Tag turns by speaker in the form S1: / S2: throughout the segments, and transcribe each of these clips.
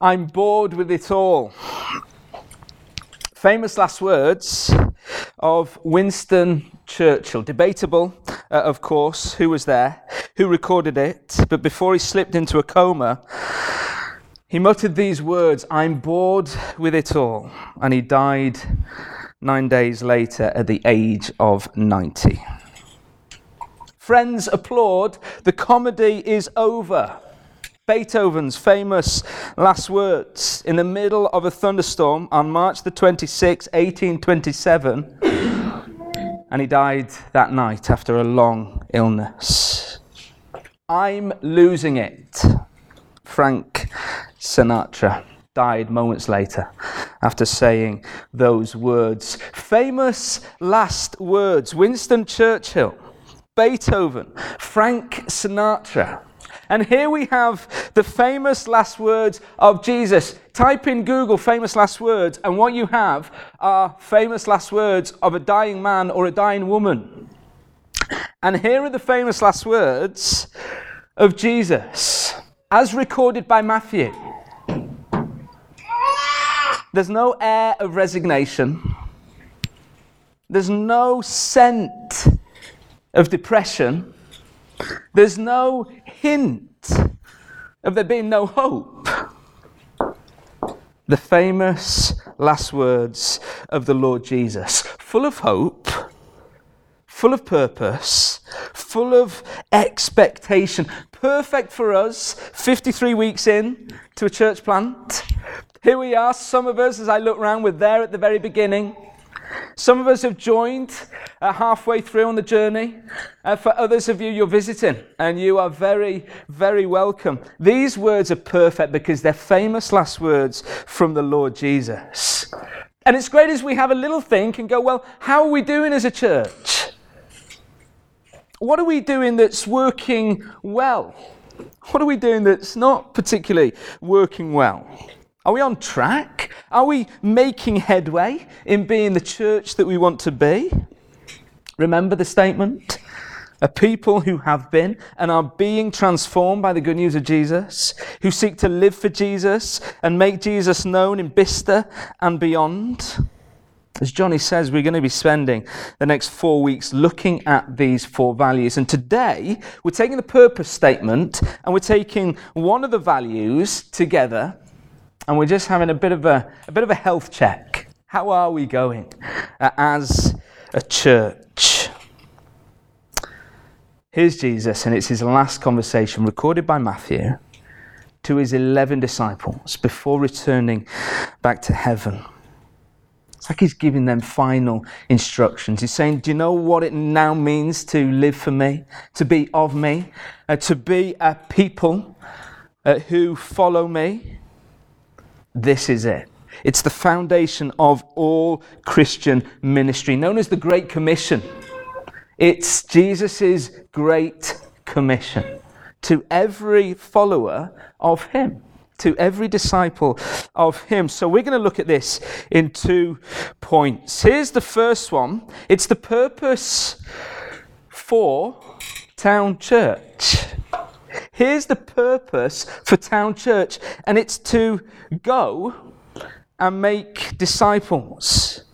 S1: I'm bored with it all. Famous last words of Winston Churchill. Debatable, uh, of course, who was there, who recorded it, but before he slipped into a coma, he muttered these words I'm bored with it all. And he died nine days later at the age of 90. Friends applaud, the comedy is over. Beethoven's famous last words in the middle of a thunderstorm on March the 26th, 1827, and he died that night after a long illness. I'm losing it. Frank Sinatra died moments later after saying those words. Famous last words Winston Churchill, Beethoven, Frank Sinatra. And here we have the famous last words of Jesus. Type in Google famous last words, and what you have are famous last words of a dying man or a dying woman. And here are the famous last words of Jesus, as recorded by Matthew. There's no air of resignation. There's no scent of depression. There's no hint of there being no hope. The famous last words of the Lord Jesus, full of hope, full of purpose, full of expectation, perfect for us 53 weeks in to a church plant. Here we are, some of us, as I look around, we're there at the very beginning. Some of us have joined uh, halfway through on the journey. Uh, for others of you, you're visiting and you are very, very welcome. These words are perfect because they're famous last words from the Lord Jesus. And it's great as we have a little think and go, well, how are we doing as a church? What are we doing that's working well? What are we doing that's not particularly working well? Are we on track? Are we making headway in being the church that we want to be? Remember the statement? A people who have been and are being transformed by the good news of Jesus, who seek to live for Jesus and make Jesus known in Bicester and beyond. As Johnny says, we're going to be spending the next four weeks looking at these four values. And today, we're taking the purpose statement and we're taking one of the values together and we're just having a bit of a, a bit of a health check. How are we going uh, as a church? Here's Jesus, and it's his last conversation recorded by Matthew to his 11 disciples before returning back to heaven. It's like he's giving them final instructions. He's saying, Do you know what it now means to live for me, to be of me, uh, to be a people uh, who follow me? This is it. It's the foundation of all Christian ministry, known as the Great Commission. It's Jesus' Great Commission to every follower of Him, to every disciple of Him. So we're going to look at this in two points. Here's the first one it's the purpose for town church. Here's the purpose for Town Church, and it's to go and make disciples.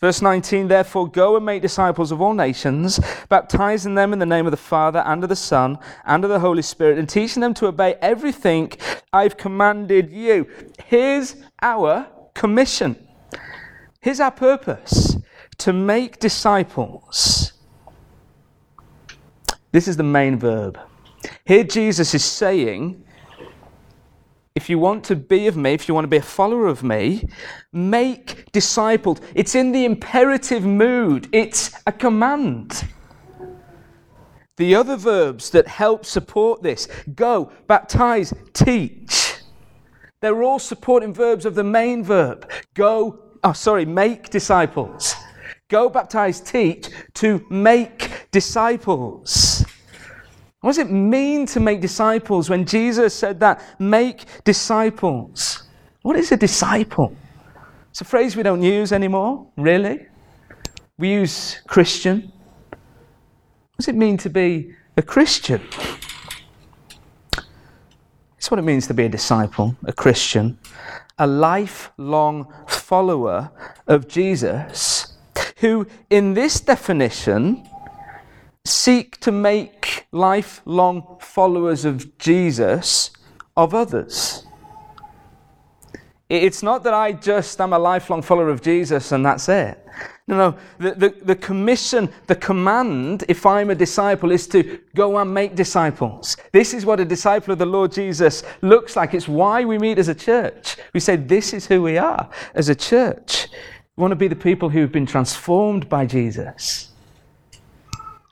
S1: Verse 19, therefore, go and make disciples of all nations, baptizing them in the name of the Father, and of the Son, and of the Holy Spirit, and teaching them to obey everything I've commanded you. Here's our commission. Here's our purpose to make disciples. This is the main verb. Here, Jesus is saying, if you want to be of me, if you want to be a follower of me, make disciples. It's in the imperative mood, it's a command. The other verbs that help support this go, baptize, teach. They're all supporting verbs of the main verb. Go, oh, sorry, make disciples. Go, baptize, teach to make disciples. What does it mean to make disciples when Jesus said that? Make disciples. What is a disciple? It's a phrase we don't use anymore, really. We use Christian. What does it mean to be a Christian? It's what it means to be a disciple, a Christian, a lifelong follower of Jesus, who, in this definition, seek to make lifelong followers of Jesus of others. It's not that I just am a lifelong follower of Jesus and that's it. No, no. The, the, the, commission, the command, if I'm a disciple, is to go and make disciples. This is what a disciple of the Lord Jesus looks like. It's why we meet as a church. We say, This is who we are as a church. We want to be the people who've been transformed by Jesus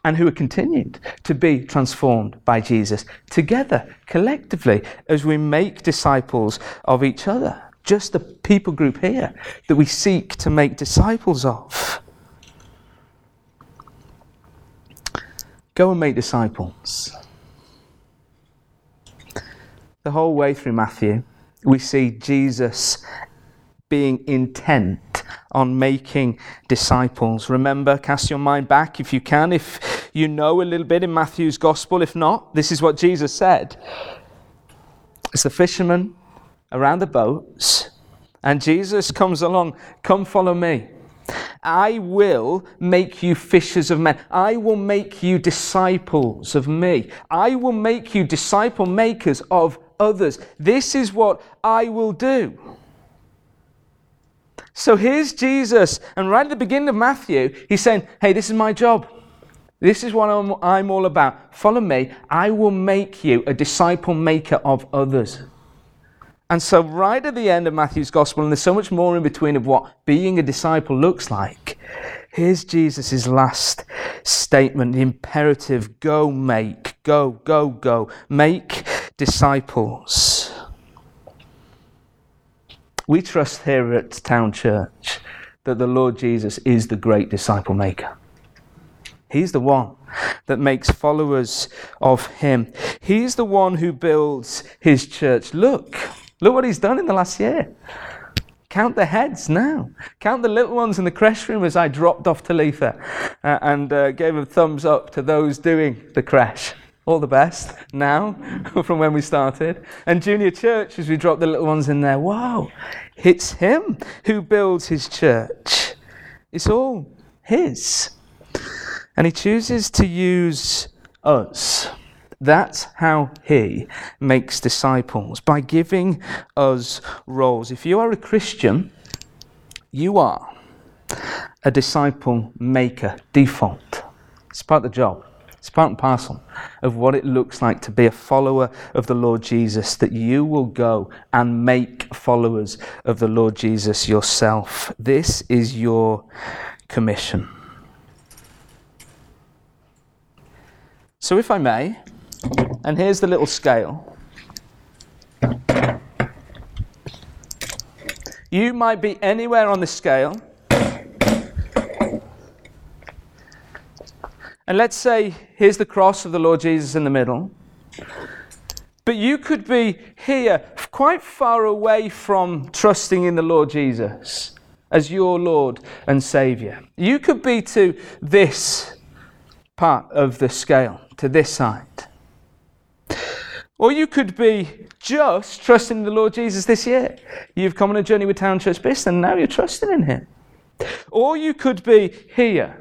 S1: and who are continued to be transformed by Jesus together, collectively, as we make disciples of each other just the people group here that we seek to make disciples of. Go and make disciples. The whole way through Matthew, we see Jesus being intent on making disciples. Remember, cast your mind back if you can, if you know a little bit in Matthew's gospel. If not, this is what Jesus said. It's the fishermen around the boats, and Jesus comes along, Come follow me. I will make you fishers of men. I will make you disciples of me. I will make you disciple makers of others. This is what I will do. So here's Jesus, and right at the beginning of Matthew, he's saying, Hey, this is my job. This is what I'm, I'm all about. Follow me. I will make you a disciple maker of others. And so, right at the end of Matthew's gospel, and there's so much more in between of what being a disciple looks like, here's Jesus' last statement the imperative go make, go, go, go, make disciples. We trust here at Town Church that the Lord Jesus is the great disciple maker. He's the one that makes followers of him. He's the one who builds his church. Look, Look what he's done in the last year. Count the heads now. Count the little ones in the creche room as I dropped off Talitha uh, and uh, gave a thumbs up to those doing the creche. All the best now from when we started. And junior church as we drop the little ones in there. Wow, it's him who builds his church. It's all his. And he chooses to use us that's how he makes disciples, by giving us roles. If you are a Christian, you are a disciple maker, default. It's part of the job. It's part and parcel of what it looks like to be a follower of the Lord Jesus, that you will go and make followers of the Lord Jesus yourself. This is your commission. So, if I may, and here's the little scale. You might be anywhere on the scale. And let's say here's the cross of the Lord Jesus in the middle. But you could be here, quite far away from trusting in the Lord Jesus as your Lord and Saviour. You could be to this part of the scale, to this side. Or you could be just trusting the Lord Jesus this year. You've come on a journey with Town Church Bicester and now you're trusting in Him. Or you could be here,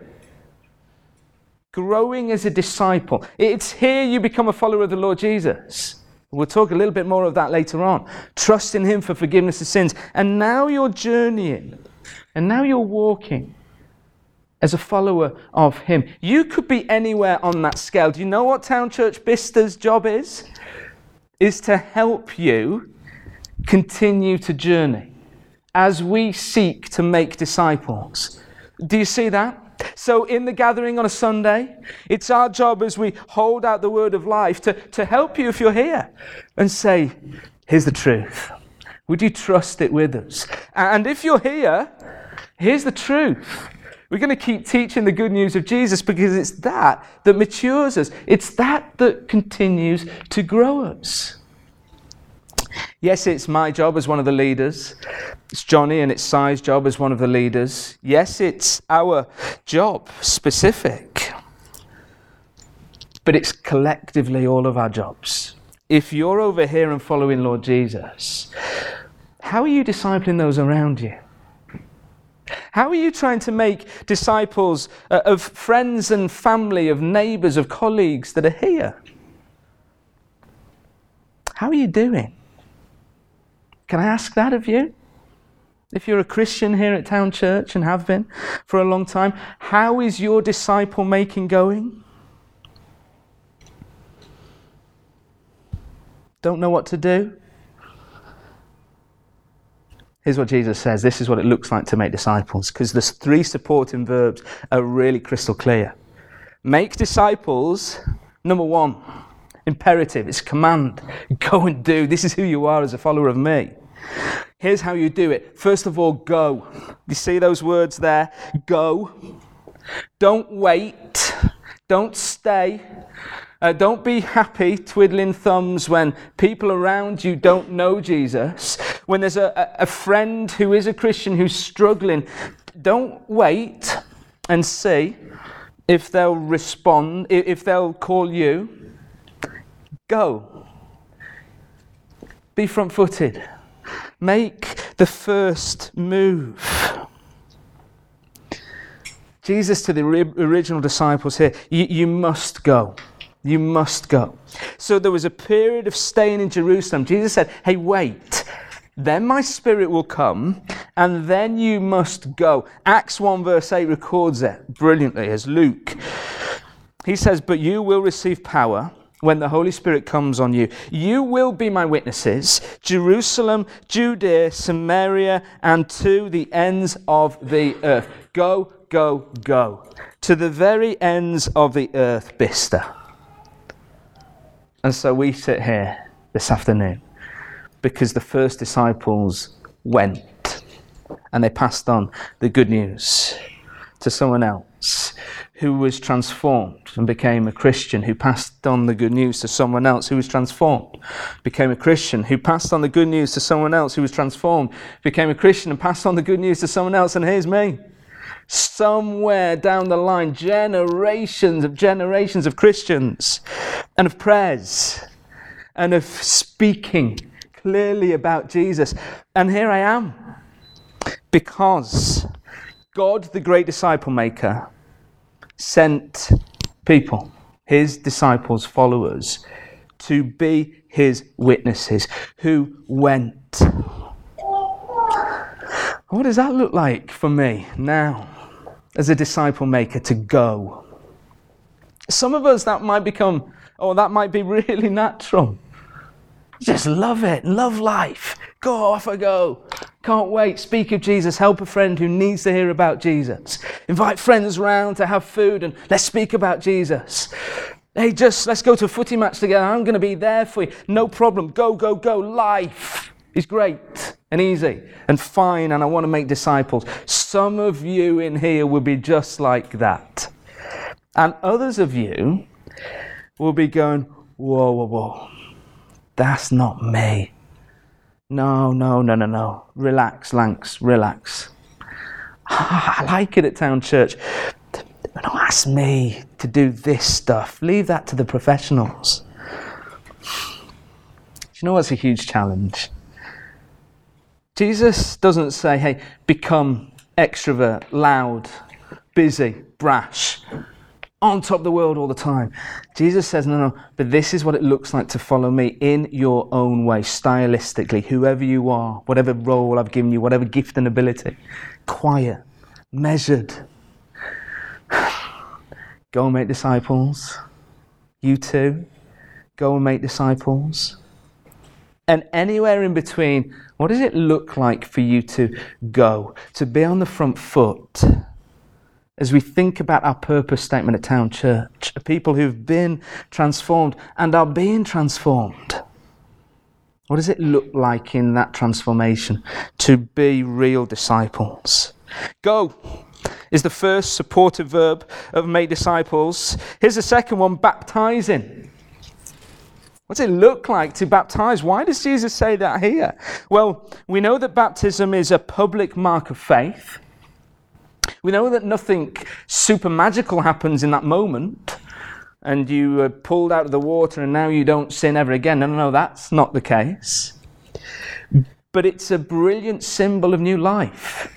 S1: growing as a disciple. It's here you become a follower of the Lord Jesus. We'll talk a little bit more of that later on. Trust in Him for forgiveness of sins. And now you're journeying, and now you're walking as a follower of Him. You could be anywhere on that scale. Do you know what Town Church Bicester's job is? is to help you continue to journey as we seek to make disciples. Do you see that? So, in the gathering on a Sunday, it's our job as we hold out the word of life to, to help you if you're here and say, Here's the truth. Would you trust it with us? And if you're here, here's the truth. We're going to keep teaching the good news of Jesus because it's that that matures us. It's that that continues to grow us. Yes, it's my job as one of the leaders. It's Johnny and it's Si's job as one of the leaders. Yes, it's our job, specific. But it's collectively all of our jobs. if you're over here and following Lord Jesus, how are you discipling those around you? How are you trying to make disciples uh, of friends and family, of neighbours, of colleagues that are here? How are you doing? Can I ask that of you? If you're a Christian here at Town Church and have been for a long time, how is your disciple making going? Don't know what to do? Here's what Jesus says this is what it looks like to make disciples, because the three supporting verbs are really crystal clear. Make disciples, number one, imperative, it's command. Go and do. This is who you are as a follower of me. Here's how you do it. First of all, go. You see those words there? Go. Don't wait. Don't stay. Uh, don't be happy twiddling thumbs when people around you don't know Jesus. When there's a, a friend who is a Christian who's struggling, don't wait and see if they'll respond, if they'll call you. Go. Be front footed. Make the first move. Jesus to the original disciples here, you, you must go. You must go. So there was a period of staying in Jerusalem. Jesus said, Hey, wait. Then my spirit will come, and then you must go. Acts 1, verse 8 records it brilliantly as Luke. He says, But you will receive power when the Holy Spirit comes on you. You will be my witnesses, Jerusalem, Judea, Samaria, and to the ends of the earth. Go, go, go. To the very ends of the earth, Bicester. And so we sit here this afternoon because the first disciples went and they passed on the good news to someone else who was transformed and became a Christian, who passed on the good news to someone else who was transformed, became a Christian, who passed on the good news to someone else who was transformed, became a Christian and passed on the good news to someone else, and here's me. Somewhere down the line, generations of generations of Christians and of prayers and of speaking clearly about Jesus. And here I am because God, the great disciple maker, sent people, his disciples, followers, to be his witnesses who went. What does that look like for me now? as a disciple maker to go. Some of us, that might become, oh, that might be really natural. Just love it, love life. Go off I go. Can't wait. Speak of Jesus. Help a friend who needs to hear about Jesus. Invite friends round to have food and let's speak about Jesus. Hey, just let's go to a footy match together. I'm going to be there for you. No problem. Go, go, go. Life is great and easy and fine, and I want to make disciples. Some of you in here will be just like that. And others of you will be going, whoa, whoa, whoa, that's not me. No, no, no, no, no. Relax, Lanks, relax. I like it at Town Church. Don't ask me to do this stuff. Leave that to the professionals. Do you know what's a huge challenge? Jesus doesn't say, hey, become extrovert, loud, busy, brash, on top of the world all the time. Jesus says, no, no, but this is what it looks like to follow me in your own way, stylistically, whoever you are, whatever role I've given you, whatever gift and ability. Quiet, measured. Go and make disciples. You too. Go and make disciples. And anywhere in between, what does it look like for you to go, to be on the front foot? As we think about our purpose statement at Town Church, people who've been transformed and are being transformed. What does it look like in that transformation to be real disciples? Go is the first supportive verb of make disciples. Here's the second one baptizing. What's it look like to baptize? Why does Jesus say that here? Well, we know that baptism is a public mark of faith. We know that nothing super magical happens in that moment. and you were pulled out of the water and now you don't sin ever again. No, no, no, that's not the case. But it's a brilliant symbol of new life.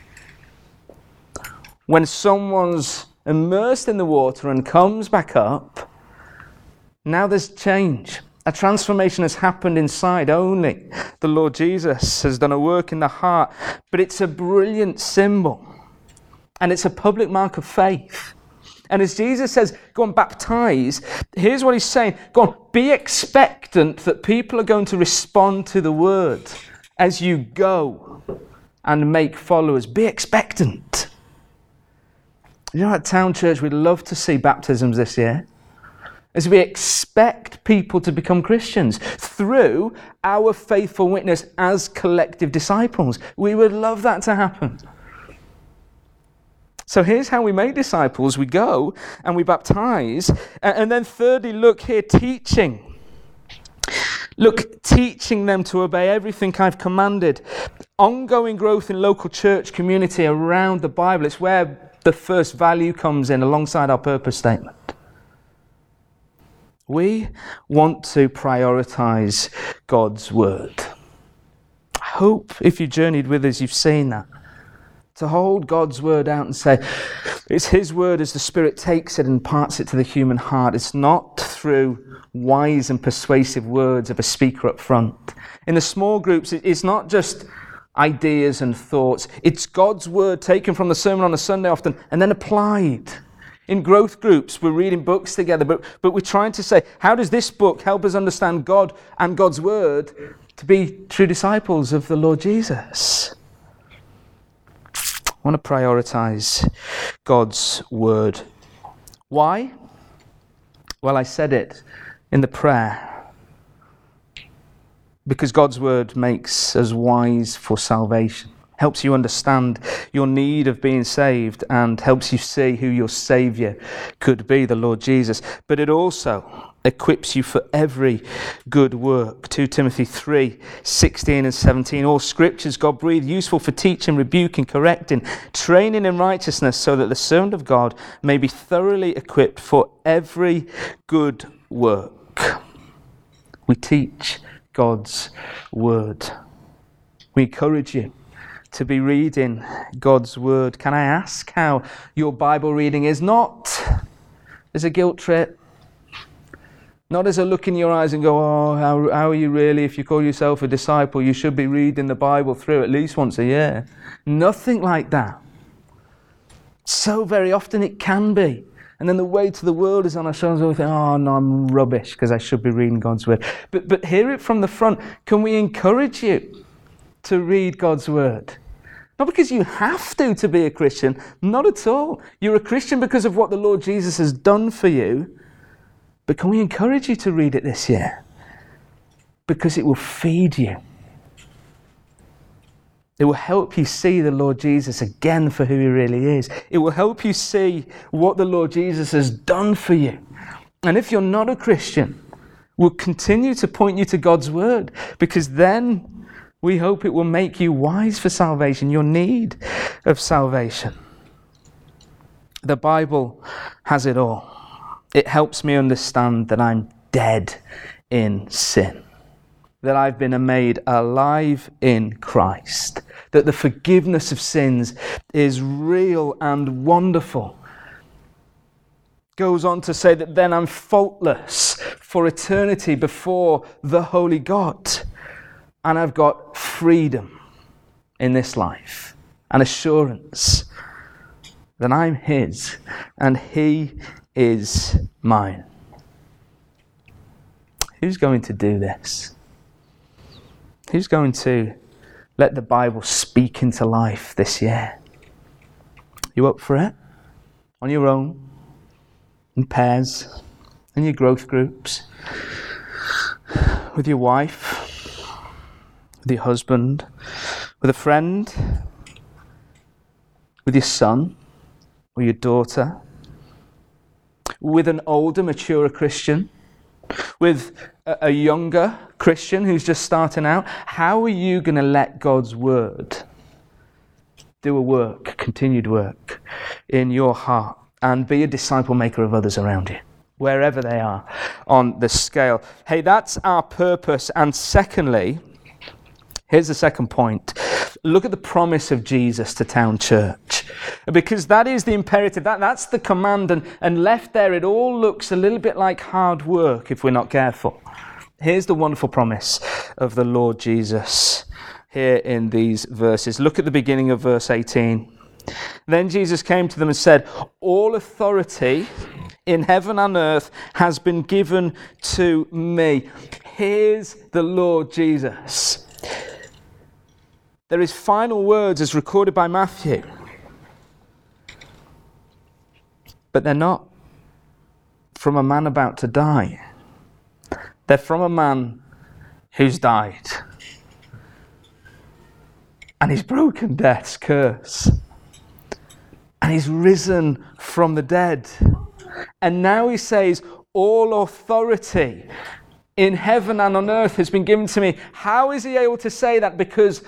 S1: When someone's immersed in the water and comes back up, now there's change. A transformation has happened inside only. The Lord Jesus has done a work in the heart, but it's a brilliant symbol. And it's a public mark of faith. And as Jesus says, go and baptize, here's what he's saying go on, be expectant that people are going to respond to the word as you go and make followers. Be expectant. You know, at Town Church, we'd love to see baptisms this year. As we expect people to become Christians through our faithful witness as collective disciples. We would love that to happen. So here's how we make disciples we go and we baptize. And then, thirdly, look here, teaching. Look, teaching them to obey everything I've commanded. Ongoing growth in local church community around the Bible. It's where the first value comes in alongside our purpose statement. We want to prioritize God's word. I hope if you journeyed with us, you've seen that to hold God's word out and say, it's His word as the Spirit takes it and imparts it to the human heart. It's not through wise and persuasive words of a speaker up front. In the small groups, it's not just ideas and thoughts, it's God's word taken from the sermon on a Sunday often and then applied. In growth groups, we're reading books together, but, but we're trying to say, how does this book help us understand God and God's word to be true disciples of the Lord Jesus? I want to prioritize God's word. Why? Well, I said it in the prayer. Because God's word makes us wise for salvation, helps you understand your need of being saved, and helps you see who your Savior could be, the Lord Jesus. But it also equips you for every good work. 2 Timothy 3 16 and 17. All scriptures God breathed, useful for teaching, rebuking, correcting, training in righteousness, so that the servant of God may be thoroughly equipped for every good work. We teach God's word. We encourage you to be reading God's word. Can I ask how your Bible reading is? Not as a guilt trip not as a look in your eyes and go, oh, how, how are you really? If you call yourself a disciple, you should be reading the Bible through at least once a year. Nothing like that. So very often it can be. And then the weight of the world is on our shoulders, we think, oh, no, I'm rubbish because I should be reading God's Word. But, but hear it from the front. Can we encourage you to read God's Word? Not because you have to to be a Christian, not at all. You're a Christian because of what the Lord Jesus has done for you but can we encourage you to read it this year? Because it will feed you. It will help you see the Lord Jesus again for who he really is. It will help you see what the Lord Jesus has done for you. And if you're not a Christian, we'll continue to point you to God's word because then we hope it will make you wise for salvation, your need of salvation. The Bible has it all. It helps me understand that I'm dead in sin, that I've been made alive in Christ, that the forgiveness of sins is real and wonderful. Goes on to say that then I'm faultless for eternity before the Holy God, and I've got freedom in this life and assurance that I'm His and He is mine. Who's going to do this? Who's going to let the Bible speak into life this year? You up for it? On your own? In pairs? In your growth groups? With your wife? Your husband? With a friend? With your son? Or your daughter? with an older, mature Christian, with a, a younger Christian who's just starting out, how are you going to let God's word do a work, continued work in your heart, and be a disciple maker of others around you? wherever they are on the scale. Hey, that's our purpose. And secondly, here's the second point look at the promise of Jesus to Town Church. Because that is the imperative, that, that's the command, and, and left there, it all looks a little bit like hard work if we're not careful. Here's the wonderful promise of the Lord Jesus here in these verses. Look at the beginning of verse 18. Then Jesus came to them and said, All authority in heaven and earth has been given to me. Here's the Lord Jesus. There is final words as recorded by Matthew. But they're not from a man about to die. They're from a man who's died. And he's broken death's curse. And he's risen from the dead. And now he says, All authority in heaven and on earth has been given to me. How is he able to say that? Because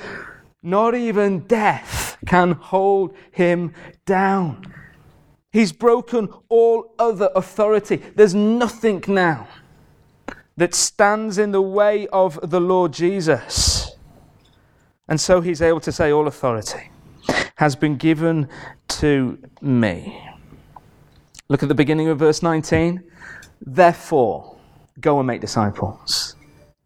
S1: not even death can hold him down. He's broken all other authority. There's nothing now that stands in the way of the Lord Jesus. And so he's able to say, All authority has been given to me. Look at the beginning of verse 19. Therefore, go and make disciples.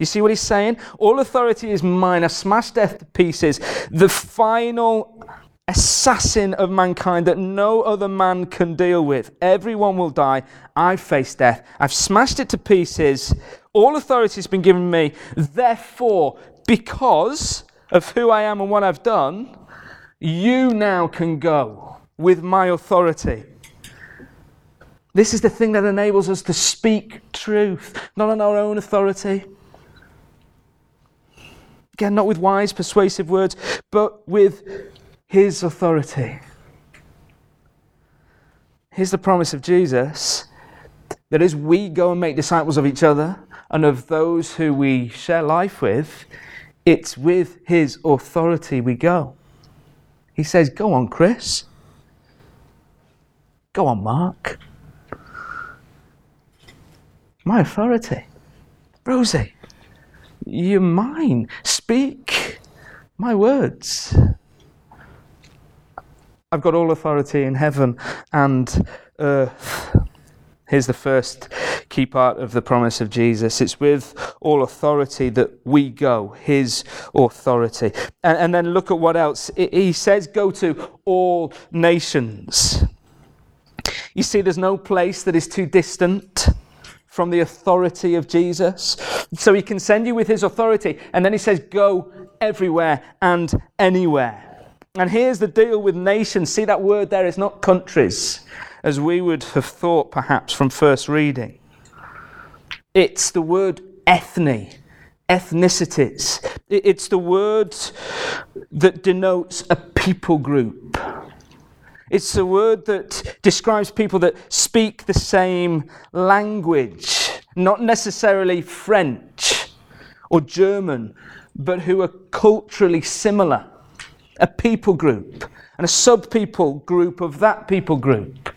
S1: You see what he's saying? All authority is mine. I smashed death to pieces. The final assassin of mankind that no other man can deal with. Everyone will die. I face death. I've smashed it to pieces. All authority has been given me. Therefore, because of who I am and what I've done, you now can go with my authority. This is the thing that enables us to speak truth, not on our own authority. Again, not with wise, persuasive words, but with His authority. Here's the promise of Jesus that as we go and make disciples of each other and of those who we share life with, it's with His authority we go. He says, Go on, Chris. Go on, Mark. My authority. Rosie, you're mine. Speak my words. I've got all authority in heaven and earth. Here's the first key part of the promise of Jesus. It's with all authority that we go, His authority. And, and then look at what else. He says, Go to all nations. You see, there's no place that is too distant from the authority of Jesus. So he can send you with his authority, and then he says, Go everywhere and anywhere. And here's the deal with nations. See that word there? It's not countries, as we would have thought perhaps from first reading. It's the word ethne, ethnicities. It's the word that denotes a people group. It's a word that describes people that speak the same language, not necessarily French or German, but who are culturally similar. A people group and a sub people group of that people group.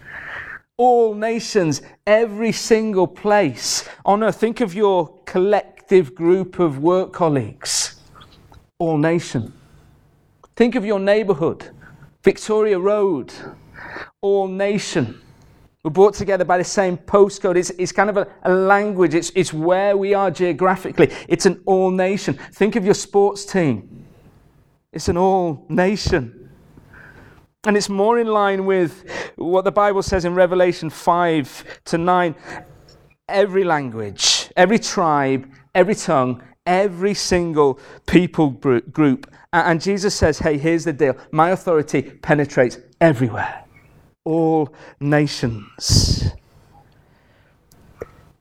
S1: All nations, every single place on earth. Think of your collective group of work colleagues. All nation. Think of your neighborhood Victoria Road, all nation. We're brought together by the same postcode. It's, it's kind of a, a language, it's, it's where we are geographically. It's an all nation. Think of your sports team, it's an all nation. And it's more in line with what the Bible says in Revelation 5 to 9. Every language, every tribe, every tongue, every single people group. And Jesus says, hey, here's the deal my authority penetrates everywhere, all nations.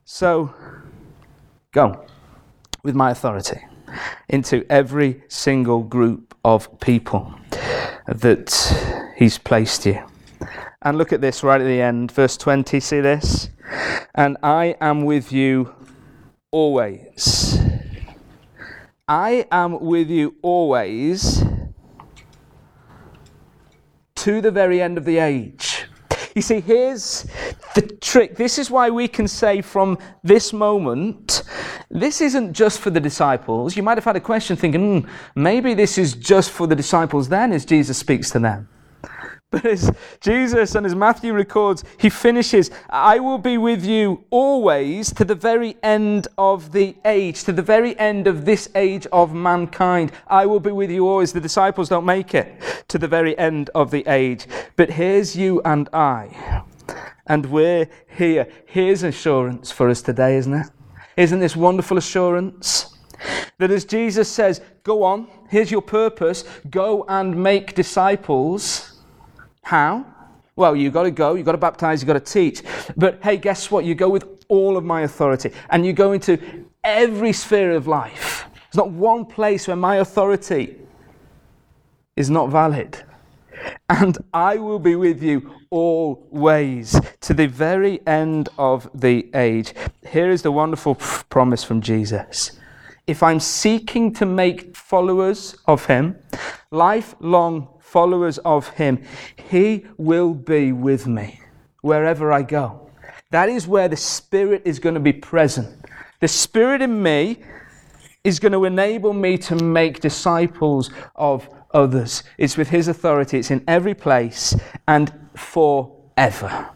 S1: So go with my authority into every single group of people that He's placed you. And look at this right at the end, verse 20. See this? And I am with you always I am with you always to the very end of the age. You see, here's the trick, this is why we can say from this moment, this isn't just for the disciples. You might have had a question thinking, hmm, maybe this is just for the disciples then as Jesus speaks to them. But as Jesus and as Matthew records, he finishes, I will be with you always to the very end of the age, to the very end of this age of mankind. I will be with you always. The disciples don't make it to the very end of the age. But here's you and I. And we're here. Here's assurance for us today, isn't it? Isn't this wonderful assurance? That as Jesus says, Go on, here's your purpose, go and make disciples how? Well, you've got to go, you've got to baptize, you've got to teach. But hey, guess what? You go with all of my authority and you go into every sphere of life. There's not one place where my authority is not valid. And I will be with you always to the very end of the age. Here is the wonderful promise from Jesus. If I'm seeking to make followers of Him, lifelong followers of Him, He will be with me wherever I go. That is where the Spirit is going to be present. The Spirit in me is going to enable me to make disciples of others. It's with His authority, it's in every place and forever.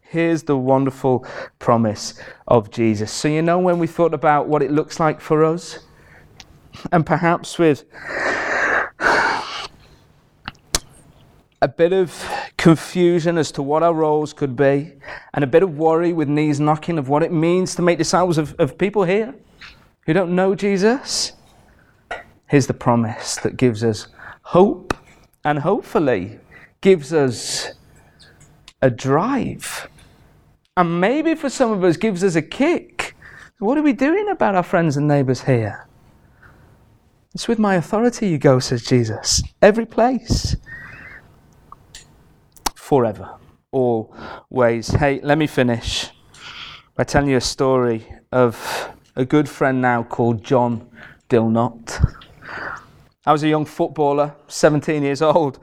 S1: Here's the wonderful promise of Jesus. So, you know, when we thought about what it looks like for us, and perhaps with a bit of confusion as to what our roles could be, and a bit of worry with knees knocking of what it means to make disciples of, of people here who don't know Jesus. Here's the promise that gives us hope and hopefully gives us a drive. And maybe for some of us gives us a kick. What are we doing about our friends and neighbours here? It's with my authority you go, says Jesus. Every place forever, always. Hey, let me finish by telling you a story of a good friend now called John Dilnot. I was a young footballer, 17 years old.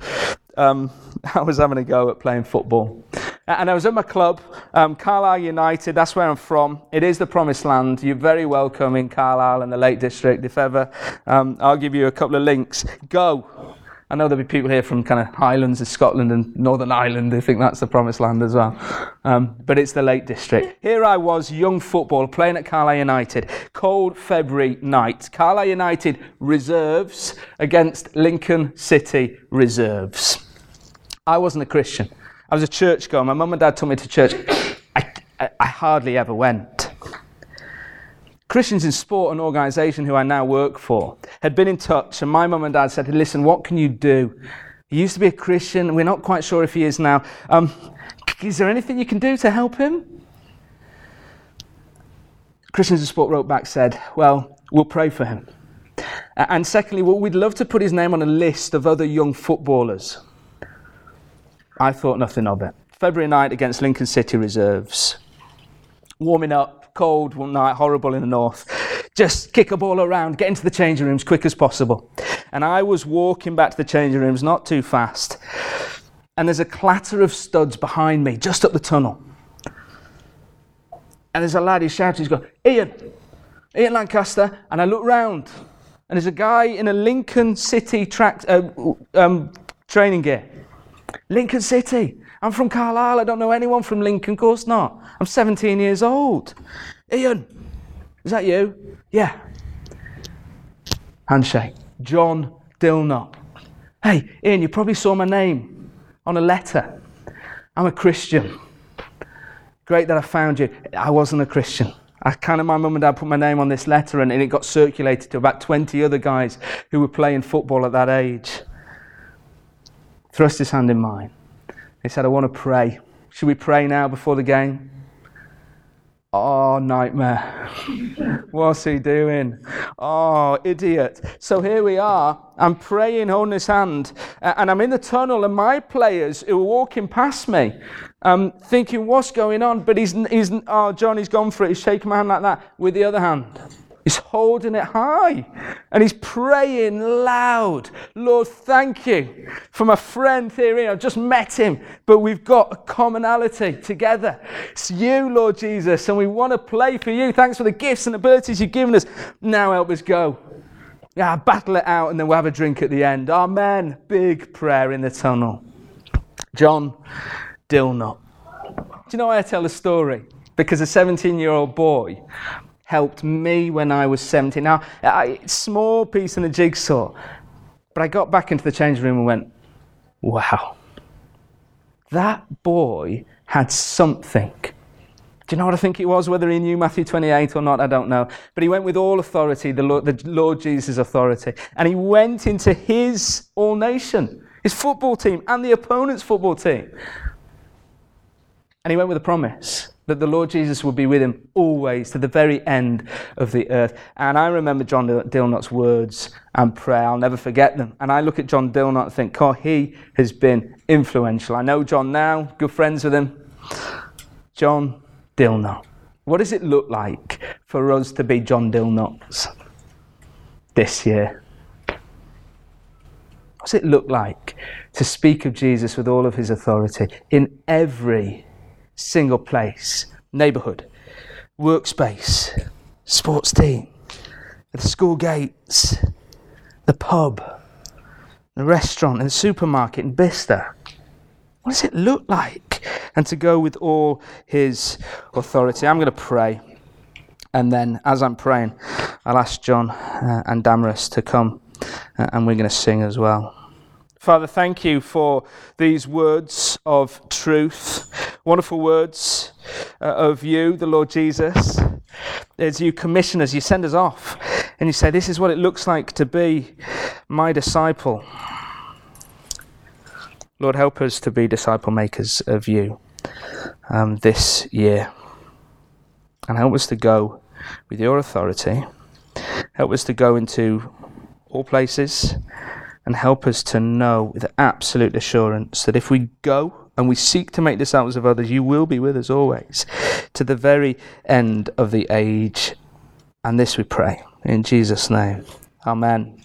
S1: Um, I was having a go at playing football. And I was at my club, um, Carlisle United, that's where I'm from. It is the promised land. You're very welcome in Carlisle and the Lake District. If ever, um, I'll give you a couple of links. Go. I know there'll be people here from kind of Highlands of Scotland and Northern Ireland who think that's the promised land as well. Um, but it's the Lake District. Here I was, young footballer, playing at Carlisle United. Cold February night. Carlisle United reserves against Lincoln City reserves. I wasn't a Christian. I was a churchgoer. My mum and dad took me to church. I, I, I hardly ever went. Christians in sport and organisation who I now work for had been in touch, and my mum and dad said, Listen, what can you do? He used to be a Christian. We're not quite sure if he is now. Um, is there anything you can do to help him? Christians in Sport wrote back, said, Well, we'll pray for him. And secondly, well, we'd love to put his name on a list of other young footballers. I thought nothing of it. February night against Lincoln City Reserves. Warming up, cold one night, horrible in the north. Just kick a ball around, get into the changing rooms quick as possible. And I was walking back to the changing rooms not too fast. And there's a clatter of studs behind me, just up the tunnel. And there's a lad who's shouting, he's going, Ian, Ian Lancaster. And I look round, and there's a guy in a Lincoln City track, uh, um, training gear. Lincoln City. I'm from Carlisle. I don't know anyone from Lincoln. Of course not. I'm 17 years old. Ian, is that you? Yeah. Handshake. John Dilnot. Hey, Ian, you probably saw my name on a letter. I'm a Christian. Great that I found you. I wasn't a Christian. I kind of, my mum and dad put my name on this letter and, and it got circulated to about 20 other guys who were playing football at that age. Thrust his hand in mine. He said, I want to pray. Should we pray now before the game? Oh, nightmare. What's he doing? Oh, idiot. So here we are. I'm praying, holding his hand, and I'm in the tunnel, and my players who are walking past me, um, thinking, what's going on? But he's, he's, oh, Johnny's gone for it. He's shaking my hand like that with the other hand. He's holding it high and he's praying loud. Lord, thank you for my friend here. I've just met him, but we've got a commonality together. It's you, Lord Jesus, and we want to play for you. Thanks for the gifts and abilities you've given us. Now help us go. Yeah, battle it out and then we'll have a drink at the end. Amen. Big prayer in the tunnel. John Dilnot. Do you know why I tell the story? Because a 17 year old boy helped me when I was 17. Now, a small piece in the jigsaw, but I got back into the change room and went, wow, that boy had something. Do you know what I think it was? Whether he knew Matthew 28 or not, I don't know. But he went with all authority, the Lord, the Lord Jesus' authority. And he went into his all nation, his football team, and the opponent's football team. And he went with a promise that the Lord Jesus would be with him always to the very end of the earth. And I remember John Dilnot's words and prayer. I'll never forget them. And I look at John Dilnot and think, oh, he has been influential. I know John now, good friends with him. John Dilnot. What does it look like for us to be John Dilnots this year? What does it look like to speak of Jesus with all of his authority in every single place, neighbourhood, workspace, sports team, the school gates, the pub, the restaurant, and the supermarket in Bicester. What does it look like? And to go with all his authority. I'm going to pray. And then, as I'm praying, I'll ask John uh, and Damaris to come uh, and we're going to sing as well. Father, thank you for these words of truth, wonderful words uh, of you, the Lord Jesus, as you commission us, you send us off, and you say, This is what it looks like to be my disciple. Lord, help us to be disciple makers of you um, this year. And help us to go with your authority. Help us to go into all places and help us to know with absolute assurance that if we go and we seek to make disciples of others, you will be with us always to the very end of the age. And this we pray in Jesus' name. Amen.